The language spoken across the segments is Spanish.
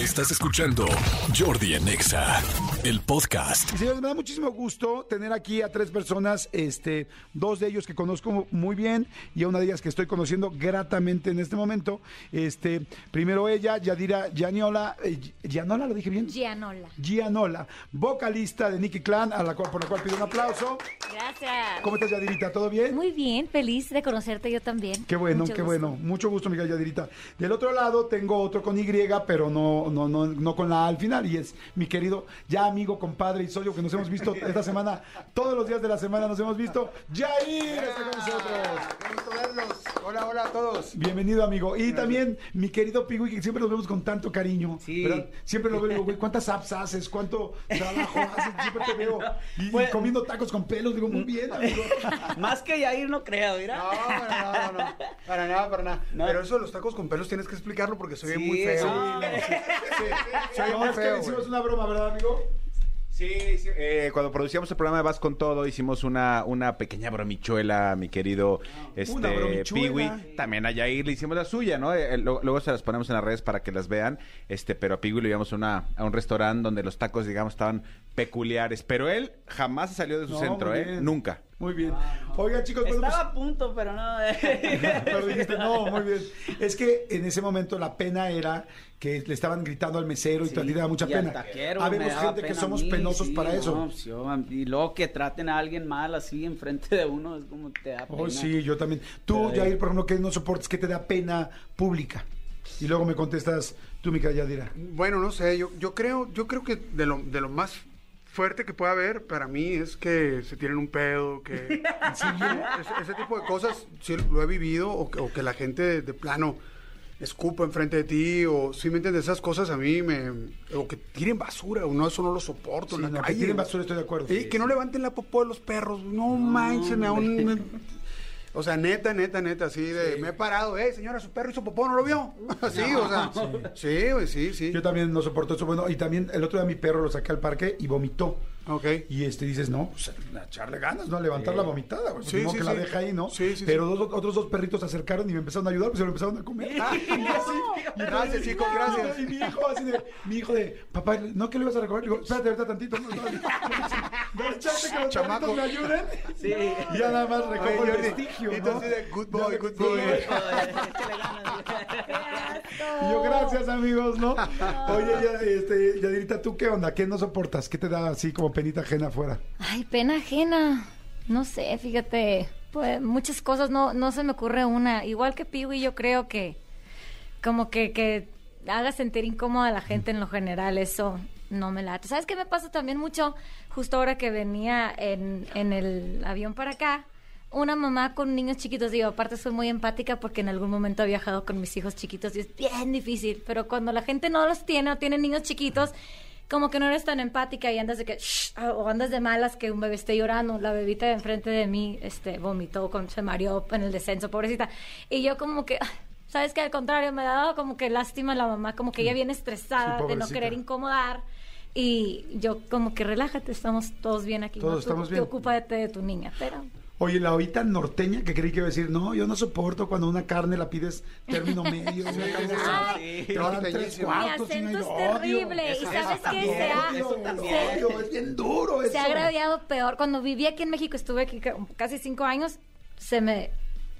Estás escuchando Jordi en Exa, el podcast. Y señores, me da muchísimo gusto tener aquí a tres personas, este, dos de ellos que conozco muy bien y a una de ellas que estoy conociendo gratamente en este momento. Este, primero ella, Yadira Gianiola, eh, Gianola, ¿lo dije bien? Gianola. Gianola, vocalista de Nicky Clan, a la cual, por la cual pido un aplauso. Gracias. ¿Cómo estás, Yadirita? ¿Todo bien? Muy bien, feliz de conocerte yo también. Qué bueno, Mucho qué gusto. bueno. Mucho gusto, Miguel Yadirita. Del otro lado tengo otro con Y, pero no, no, no, no con la A al final. Y es mi querido, ya amigo, compadre y socio que nos hemos visto esta semana, todos los días de la semana nos hemos visto. Jair está con nosotros. Gusto verlos. Hola, hola a todos. Bienvenido, amigo. Y también mi querido Pigui, que siempre nos vemos con tanto cariño. Sí. ¿verdad? Siempre lo veo, güey, ¿cuántas apps haces? ¿Cuánto trabajo haces? Siempre te veo. Y, y Pues- comiendo tacos con pelos. Digo, muy bien, amigo. Más que Yair no creo, mira. No, para nada, no, no. Para nada, para nada. No. Pero eso de los tacos con pelos tienes que explicarlo porque soy Sí, muy feo. sí, No, no. Sí, que hicimos güey. una broma, ¿verdad, amigo? Sí, sí, eh, cuando producíamos el programa de Vas con Todo, hicimos una, una pequeña bromichuela, mi querido este, Una bromichuela. Piwi. También a Yair le hicimos la suya, ¿no? Eh, lo- luego, se las ponemos en las redes para que las vean. Este, pero a Piwi lo llevamos a, una- a un restaurante donde los tacos, digamos, estaban peculiares. Pero él jamás se salió de su No, centro, muy ¿eh? bien. Nunca. Muy bien. Oigan, chicos, bueno, Estaba pues- a punto, pero no. Pero dijiste, no, muy bien. Es que en ese momento la pena era que le estaban gritando al mesero y Sí, a ti te da mucha y pena. taquero, Habemos gente que pena a somos mí, penosos sí, para eso. no, yo, y luego que traten a alguien mal así enfrente de uno es como te da pena. Oh, sí, yo también. Tú, Jair, por ejemplo, que no soportes que te da pena pública. Y luego me contestas tú, mi Yadira. Bueno, no sé, yo, yo creo, yo creo que de lo, de lo más fuerte que puede haber para mí es que se tienen un pedo, que sí, ese, ese tipo de cosas sí lo he vivido, o que, o que la gente de, de plano escupa enfrente de ti, o si me entiendes, esas cosas a mí me, o que tiren basura, o no, eso no lo soporto Sí, en la no, que tiren basura, estoy de acuerdo. Y que no levanten la popó de los perros, no manches, me da un... O sea, neta, neta, neta, así de, me he parado, eh, señora, su perro hizo popó, ¿no lo vio? Así, o sea, sí, güey, sí, sí. Yo también no soporto eso. Bueno, y también el otro día mi perro lo saqué al parque y vomitó. Ok. Y este dices, no, pues a echarle ganas, ¿no? A levantar la vomitada, güey. Sí, Sí, sí, que la deja ahí, ¿no? Sí, sí, Pero dos- otros dos perritos se acercaron y me empezaron a ayudar, pues se lo empezaron a comer. Ah, Y así, y Gracias, chicos, gracias. Y mi hijo así de, mi hijo de, papá, ¿no que le vas a recoger? Digo, espérate ahorita tantito. No, no, no, que los Chamaco. perritos me ayuden. Sí. Y ya nada más recojo el vestigio, y tú ¿no? así de, good boy, good sí, boy. Échale ganas. Y yo, gracias, amigos, ¿no? Oye, ya, este, Yadirita, ¿tú qué onda? ¿Qué no soportas? ¿Qué te da así como penita ajena afuera? Ay, pena ajena. No sé, fíjate. Pues muchas cosas, no, no se me ocurre una. Igual que Piwi, yo creo que como que, que haga sentir incómoda a la gente en lo general, eso no me late. ¿Sabes qué me pasa también mucho? Justo ahora que venía en, en el avión para acá, una mamá con niños chiquitos, digo, aparte soy muy empática porque en algún momento he viajado con mis hijos chiquitos y es bien difícil, pero cuando la gente no los tiene o tiene niños chiquitos, como que no eres tan empática y andas de que "Shh", o andas de malas que un bebé esté llorando, la bebita de enfrente de mí este vomitó, con, se mareó en el descenso, pobrecita. Y yo como que sabes que al contrario me daba como que lástima a la mamá, como que ella viene estresada Sí, de no querer incomodar. Y yo como que relájate, estamos todos bien aquí. Todos ¿no? Tú- estamos tú bien. ocúpate de tu niña, pero Oye, la ahorita norteña que creí que iba a decir, no, yo no soporto cuando una carne la pides término medio, una carne asada, sí. te van tres Norteñísimo. Mi acento no, es odio. terrible. Y sabes qué? Se ha- odio, se- es bien duro eso. se ha agraviado peor. Cuando viví aquí en México, estuve aquí ca- casi cinco años, se me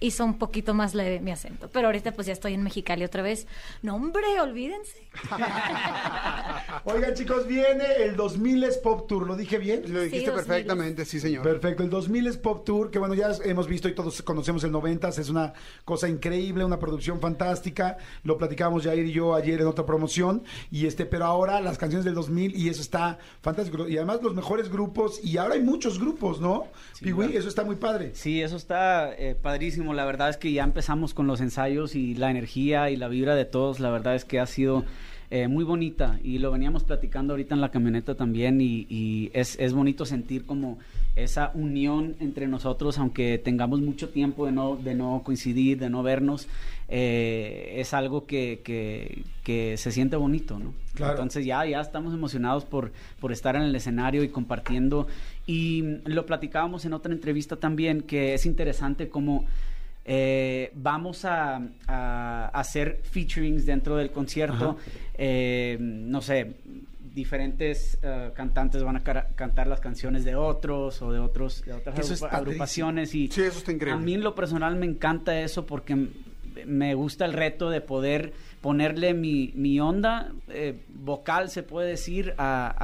hizo un poquito más leve mi acento. Pero ahorita pues ya estoy en Mexicali otra vez. No, hombre, olvídense. Oigan, chicos, viene el 2000 es Pop Tour, ¿lo dije bien? Lo dijiste 2000. perfectamente, sí, señor. Perfecto, el 2000 es Pop Tour, que bueno, ya hemos visto y todos conocemos el 90, es una cosa increíble, una producción fantástica, lo platicábamos Jair y yo ayer en otra promoción, y este, pero ahora las canciones del 2000 y eso está fantástico, y además los mejores grupos, y ahora hay muchos grupos, ¿no? Piwi, eso está muy padre. Sí, eso está eh, padrísimo. La verdad es que ya empezamos con los ensayos y la energía y la vibra de todos. La verdad es que ha sido eh, muy bonita y lo veníamos platicando ahorita en la camioneta también y, y es, es bonito sentir como esa unión entre nosotros, aunque tengamos mucho tiempo de no, de no coincidir, de no vernos, eh, es algo que, que, que se siente bonito, ¿no? Claro. Entonces ya, ya estamos emocionados por, por estar en el escenario y compartiendo. Y lo platicábamos en otra entrevista también, que es interesante como Eh, vamos a, a hacer featurings dentro del concierto. Eh, no sé, diferentes eh, cantantes van a cantar las canciones de otros o de otros de otras Eso agrupa- agrupaciones y Sí, eso está increíble. a mí en lo personal me encanta eso porque me gusta el reto de poder ponerle mi, mi onda eh, vocal se puede decir a,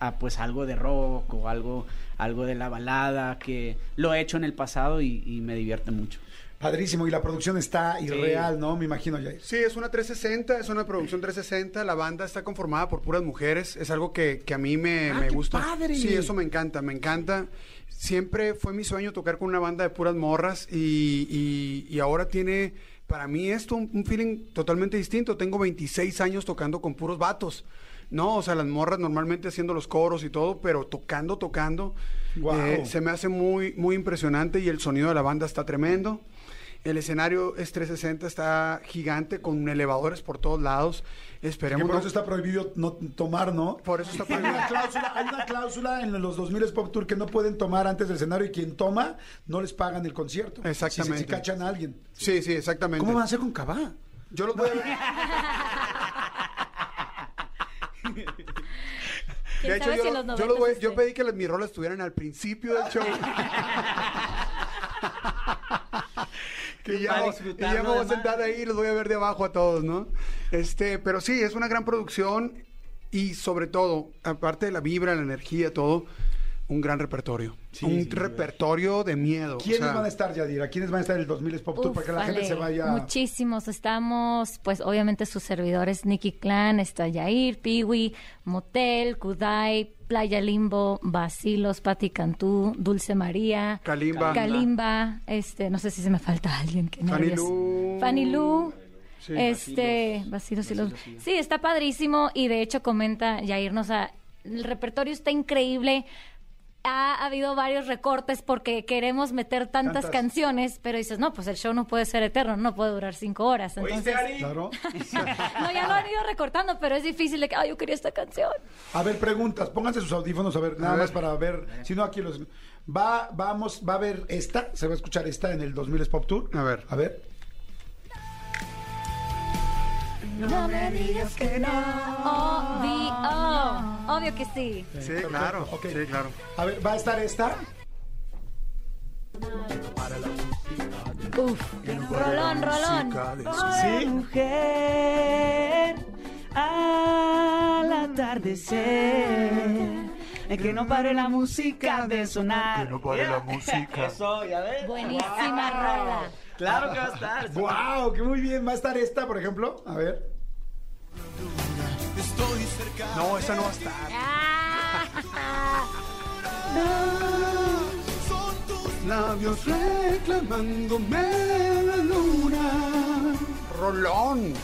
a- a, pues algo de rock o algo algo de la balada que lo he hecho en el pasado y, y me divierte mucho Padrísimo. Y la producción está irreal, ¿no? Me imagino, Jair. Sí, es una 360, es una producción 360. La banda está conformada por puras mujeres. Es algo que, que a mí me, Ah, me qué gusta. padre. Sí, eso me encanta, me encanta. Siempre fue mi sueño tocar con una banda de puras morras y, y- y ahora tiene para mí esto un, un feeling totalmente distinto. Tengo 26 años tocando con puros vatos. No, o sea, las morras normalmente haciendo los coros y todo, pero tocando, tocando. Eh, se me hace muy, muy impresionante y el sonido de la banda está tremendo. El escenario es 360, está gigante con elevadores por todos lados. Que Esperemos. por no- eso está prohibido no tomar, ¿no? Por eso está Hay una prohibido. cláusula, hay una cláusula en los 2000 Pop Tour que no pueden tomar antes del escenario y quien toma no les pagan el concierto. Exactamente. Si, si cachan a alguien. Sí, sí, exactamente. ¿Cómo van a hacer con Cabá? Yo los voy a ver. De hecho, yo, si en los yo 90 los voy- yo esté? pedí que mis rolas estuvieran al principio del show. que ya, y ya me voy a sentar ahí y los voy a ver de abajo a todos, ¿no? Este, pero sí, es una gran producción y sobre todo, aparte de la vibra, la energía, todo, un gran repertorio. Sí, un repertorio de miedo. o ¿Quiénes sea, van a estar, Yadira? ¿Quiénes van a estar en el 2000 Pop Tour Uf, para que la gente se vaya? Muchísimos. Estamos, pues, obviamente, sus servidores Nicky Clan, está Yair, Piwi, Motel, Kudai, Playa Limbo, Basilos, Pati Cantú, Dulce María, Kalimba. Kalimba, este, no sé si se me falta alguien que. Fanny Lu. Sí. este, Basilos y los... Sí, está padrísimo y de hecho comenta Yair, o sea, el repertorio está increíble. Ha habido varios recortes porque queremos meter tantas Tantas. canciones, pero dices, no, pues el show no puede ser eterno, no puede durar cinco horas. Entonces, Claro. no, ya lo han ido recortando, pero es difícil de que, ay, yo quería esta canción. A ver, preguntas. Pónganse sus audífonos, a ver, nada A más para ver. Si no, aquí los. Va, vamos, va a ver esta, se va a escuchar esta en el 2000 Pop Tour. A ver. A ver. No me digas que no. Obvio, obvio que sí. Sí, Perfecto, claro. ok. Sí, claro. A ver, va a estar esta. Uf, rolón, rolón. Sí. mujer al atardecer que no pare la música de sonar que no pare la música eso ya ves Buenísima rola. Claro que va a estar ¡Wow! ¡Qué muy bien! Va a estar esta, por ejemplo. A ver. No, esa no va a estar. Ah. Labios reclamándome la luna. Rolón.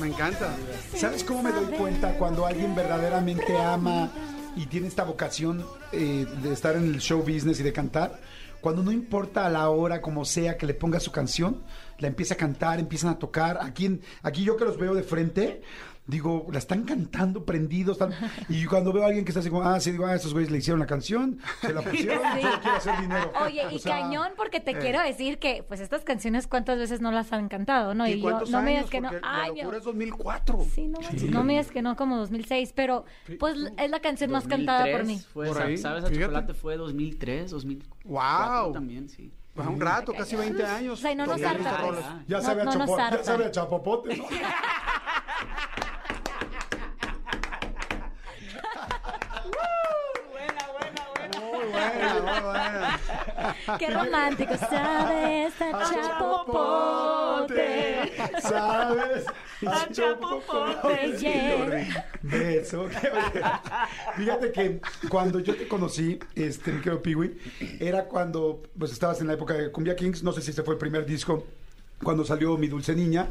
Me encanta. ¿Sabes cómo me doy cuenta cuando alguien verdaderamente ama y tiene esta vocación eh, de estar en el show business y de cantar? Cuando no importa la hora, como sea, que le ponga su canción, la empieza a cantar, empiezan a tocar. Aquí, aquí yo que los veo de frente, digo, la están cantando prendidos. están- Y cuando veo a alguien que está así como, ah, sí, digo, ah, estos güeyes le hicieron la canción, se la pusieron, Sí. solo quiere hacer dinero. Oye, O y sea, cañón, porque te quiero decir que, pues, estas canciones, ¿cuántas veces no las han cantado, no? ¿Y, Y, yo, cuántos no me años? digas que no. Ay, la locura es 2004. Sí, no, manches, no me digas que no, como 2006, pero, pues, es la canción más cantada por mí. fue, Por ahí, ¿sabes? A chocolate fue 2003 2004 Wow. también sí Pues un rato, casi 20 años. O sea, y no nos harta. rolas. Ya sabe a chapopote, ¿no? Muy buena, muy buena. Qué romántico, ¿sabes? A chapopote. ¿Sabes? A chapopote, yeah. Beso. Fíjate que cuando yo te conocí, este, mi querido Piwi, era cuando pues estabas en la época de Cumbia Kings, no sé si ese fue el primer disco cuando salió Mi Dulce Niña,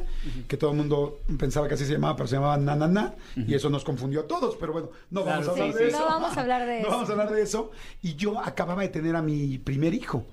que todo el mundo pensaba que así se llamaba, pero se llamaba Na Na Na, y eso nos confundió a todos, pero bueno, no vamos a hablar sí, de no eso. vamos a hablar de No eso. vamos a hablar de eso. Y yo acababa de tener a mi primer hijo.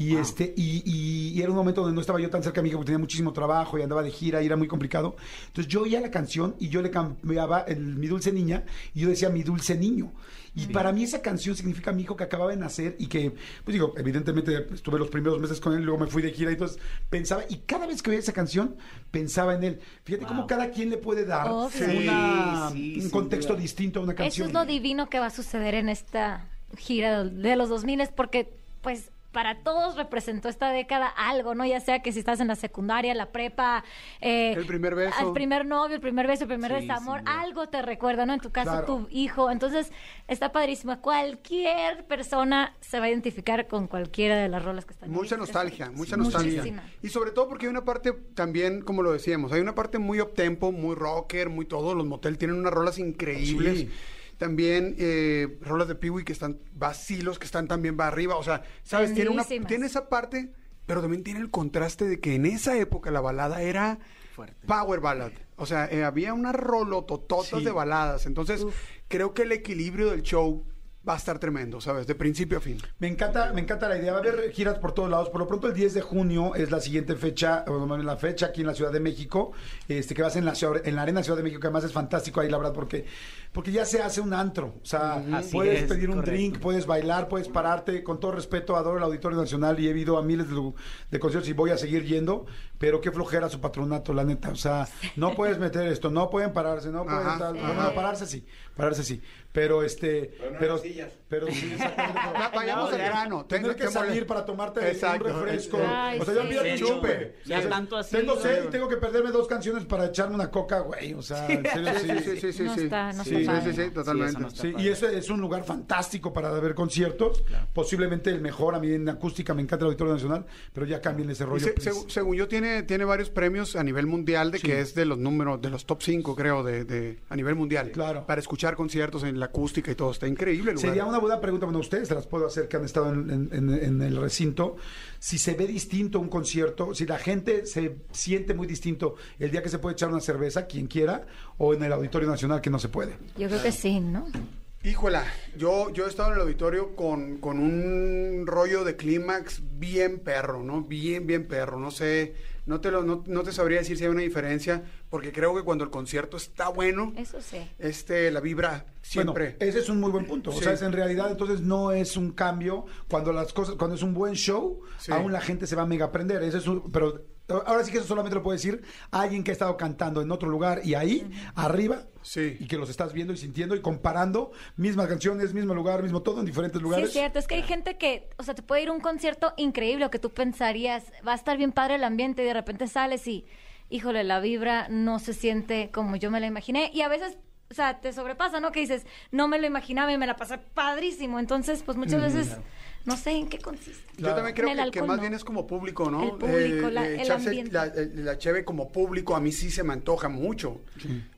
Y este, y, y- y era un momento donde no estaba yo tan cerca de mi hija porque tenía muchísimo trabajo y andaba de gira y era muy complicado. Entonces yo oía la canción y yo le cambiaba el mi dulce niña y yo decía mi dulce niño. Y para mí esa canción significa mi hijo que acababa de nacer y que, pues digo, evidentemente estuve los primeros meses con él, luego me fui de gira y entonces pensaba, y cada vez que oía esa canción, pensaba en él. Fíjate cómo cada quien le puede dar Obvio. una- Sí, sí, un contexto duda. distinto a una Eso canción. es lo divino que va a suceder en esta gira de los 2000 porque pues para todos representó esta década algo, ¿no? Ya sea que si estás en la secundaria, la prepa, eh, El primer beso. el primer novio, el primer beso, el primer Sí, desamor, algo te recuerda, ¿no? En tu caso, Claro. tu hijo. Entonces, está padrísimo. Cualquier persona se va a identificar con cualquiera de las rolas que están Mucha ahí. nostalgia, mucha Sí, nostalgia. muchísima. Y sobre todo porque hay una parte también, como lo decíamos, hay una parte muy up-tempo, muy rocker, muy todo. Los motel tienen unas rolas increíbles. Sí. También eh, rolas de Peewee que están vacilos, que están también va arriba. O sea, ¿sabes? Tiene, una, tiene esa parte, pero también tiene el contraste de que en esa época la balada era Fuerte. power ballad. O sea, eh, había unas rolotototas Sí. de baladas. Entonces, creo que el equilibrio del show va a estar tremendo, ¿sabes? De principio a fin. Me encanta, me encanta la idea. Va a haber giras por todos lados. Por lo pronto, el 10 de junio es la siguiente fecha, o más bien la fecha aquí en la Ciudad de México, este que va a ser en la, ciudad- en la Arena Ciudad de México, que además es fantástico ahí, la verdad, porque, porque ya se hace un antro. O sea, Así puedes es, pedir un correcto. drink, puedes bailar, puedes pararte. Con todo respeto, adoro el Auditorio Nacional y he ido a miles de, de conciertos y voy a seguir yendo, pero qué flojera su patronato, la neta. O sea, no puedes meter esto, no pueden pararse, no pueden Ajá. tal. Sí. Bueno, pararse sí, pararse sí. Pero este, pero, pero, sí, pero- Vayamos No, al ya. grano. Tener Te- que salir para tomarte Exacto. un refresco. Ay, o sea, yo sí. Sí, chupe. ya O sea, tanto así, Tengo sed y tengo que perderme dos canciones para echarme una coca, güey. O sea, en serio, Sí, sí, sí, sí, sí, No sí. está- no sí, está sí, sí, sí, totalmente. Sí, no está Sí, y eso es un lugar fantástico para ver conciertos. Posiblemente el mejor. A mí en acústica me encanta el Auditorio Nacional, pero ya cambien ese rollo. se- segu- según yo tiene tiene varios premios a nivel mundial de Sí. que es de los números de los top 5 creo de, de- a nivel mundial Claro. para escuchar conciertos en la acústica y todo está increíble el lugar. Sería una buena pregunta, bueno, ustedes se las puedo hacer que han estado en- en el recinto. Si se ve distinto un concierto, si la gente se siente muy distinto el día que se puede echar una cerveza, quien quiera, o en el Auditorio Nacional que no se puede. Yo creo que sí, ¿no? Híjola, yo, yo he estado en el auditorio con, con un rollo de clímax bien perro, ¿no? Bien, bien perro. No sé, no te, lo, no, no te sabría decir si hay una diferencia, porque creo que cuando el concierto está bueno, Eso sí. este, la vibra siempre. Bueno, ese es un muy buen punto. Sí. O sea, es en realidad entonces no es un cambio cuando las cosas, cuando es un buen show, Sí. aún la gente se va a mega aprender. Ese es un- pero ahora sí que eso solamente lo puede decir alguien que ha estado cantando en otro lugar y ahí arriba Sí. y que los estás viendo y sintiendo y comparando mismas canciones, mismo lugar, mismo todo en diferentes Sí, lugares. es cierto. Es que hay gente que, o sea, te puede ir a un concierto increíble o que tú pensarías, va a estar bien padre el ambiente y de repente sales y, híjole, la vibra no se siente como yo me la imaginé. Y a veces, o sea, te sobrepasa, ¿no? Que dices, no me lo imaginaba y me la pasé padrísimo. Entonces, pues muchas veces, no sé en qué consiste. Yo también creo el que, que alcohol, más no. bien es como público, ¿no? El público, la- el echarse ambiente. La, el- la cheve como público a mí sí se me antoja mucho.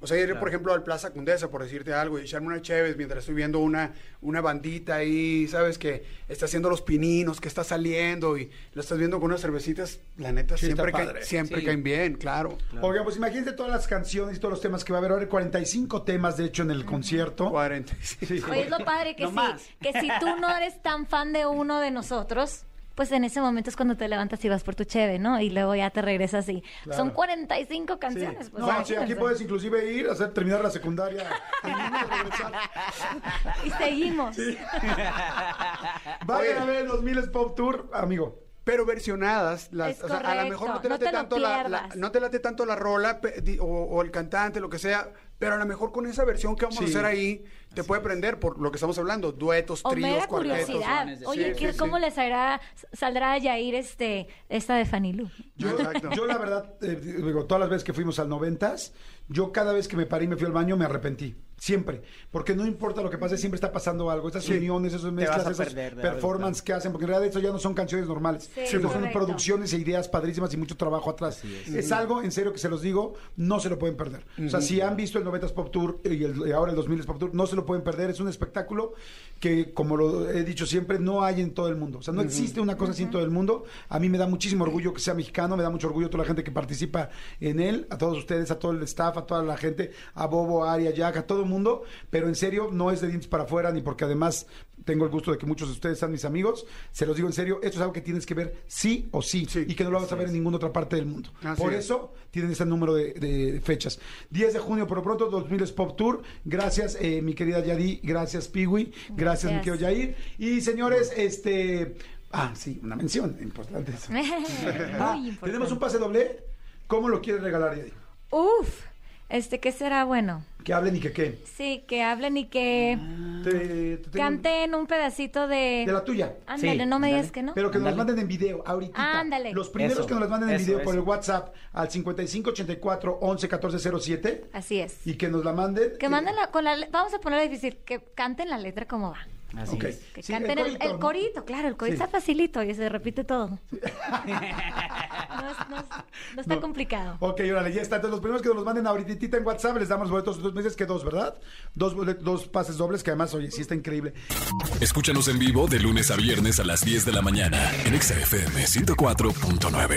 O sea, ir, por ejemplo, al Plaza Condesa, por decirte algo, y echarme una cheves mientras estoy viendo una, una bandita ahí, ¿sabes? Que está haciendo los pininos, que está saliendo, y lo estás viendo con unas cervecitas, la neta, Sí, siempre, caen, siempre Sí. caen bien, claro. Oigan, pues imagínense todas las canciones y todos los temas que va a haber. Va a haber 45 temas, de hecho, en el concierto. 45. Oye, es lo padre que, No si, más. que si tú no eres tan fan de uno de nosotros, pues en ese momento es cuando te levantas y vas por tu cheve, ¿no? Y luego ya te regresas y Claro. son 45 canciones. Pues, no, sí, aquí puedes inclusive ir, hacer terminar la secundaria. y regresar. Y seguimos. Vayan a ver el 2000 Pop Tour, amigo. pero versionadas las Es o sea, a lo mejor no te no late te lo tanto la, no te late tanto la rola o el cantante lo que sea pero a lo mejor con esa versión que vamos Sí. a hacer ahí te puede prender por lo que estamos hablando duetos O tríos cuartetos curiosidad. Oye, sí, ¿qué- sí. ¿cómo les hará, saldrá a Yair este, esta de Fanilú? Yo, Exacto. yo la verdad, eh, digo, todas las veces que fuimos al noventas, yo cada vez que me paré y me fui al baño me arrepentí. Siempre. Porque no importa lo que pase, siempre está pasando algo. Estas Sí. uniones, esas mezclas, a esas performances que hacen, porque en realidad eso ya no son canciones normales. Sí, Eso son producciones e ideas padrísimas y mucho trabajo atrás. Es, algo, en serio, que se los digo, no se lo pueden perder. O sea, si han visto el 90s Pop Tour y, el- y ahora el 2000 Pop Tour, no se lo pueden perder. Es un espectáculo que, como lo he dicho siempre, no hay en todo el mundo. O sea, no existe una cosa así en todo el mundo. A mí me da muchísimo orgullo que sea mexicano, me da mucho orgullo toda la gente que participa en él, a todos ustedes, a todo el staff, a toda la gente, a Bobo, a Aria, Jack, a todo el mundo, pero en serio, no es de dientes para afuera, ni porque además tengo el gusto de que muchos de ustedes sean mis amigos. Se los digo en serio, esto es algo que tienes que ver sí o sí, Sí. y que no lo vas a ver en ninguna otra parte del mundo. Así Por es. eso tienen ese número de, de fechas. 10 de junio, por lo pronto, 2000 es Pop Tour. Gracias, eh, mi querida Yadi. Gracias, Piwi. Gracias, mi querido Yair. Y señores, este. Ah, sí, una mención importante. eso. Muy Ah, importante. tenemos un pase doble. ¿Cómo lo quieres regalar, Yadi? Uf, este, ¿qué será bueno? Que hablen y que qué. Sí, que hablen y que Te- te tengo- canten un pedacito de... De la tuya. Ándale, Sí, no me digas que no. Pero que nos las manden en video ahorita. Ándale. Los primeros Eso, que nos las manden en eso, video por el. WhatsApp al 5584 11 14 07 Así es. y que nos la manden. Que manden la, con la, vamos a ponerlo difícil, que canten la letra como va. Así Ok. es. Que Sí, canten el, corito, el ¿no? corito, claro, el corito Sí. está facilito y se repite todo. no, es- no es- no está No. complicado. Ok, órale, ya está. Entonces, los primeros que nos los manden ahorita en WhatsApp les damos boletos dos meses que dos, ¿verdad? Dos, dos pases dobles que además, oye, sí está increíble. Escúchanos en vivo de lunes a viernes a las 10 de la mañana en Exa FM 104.9.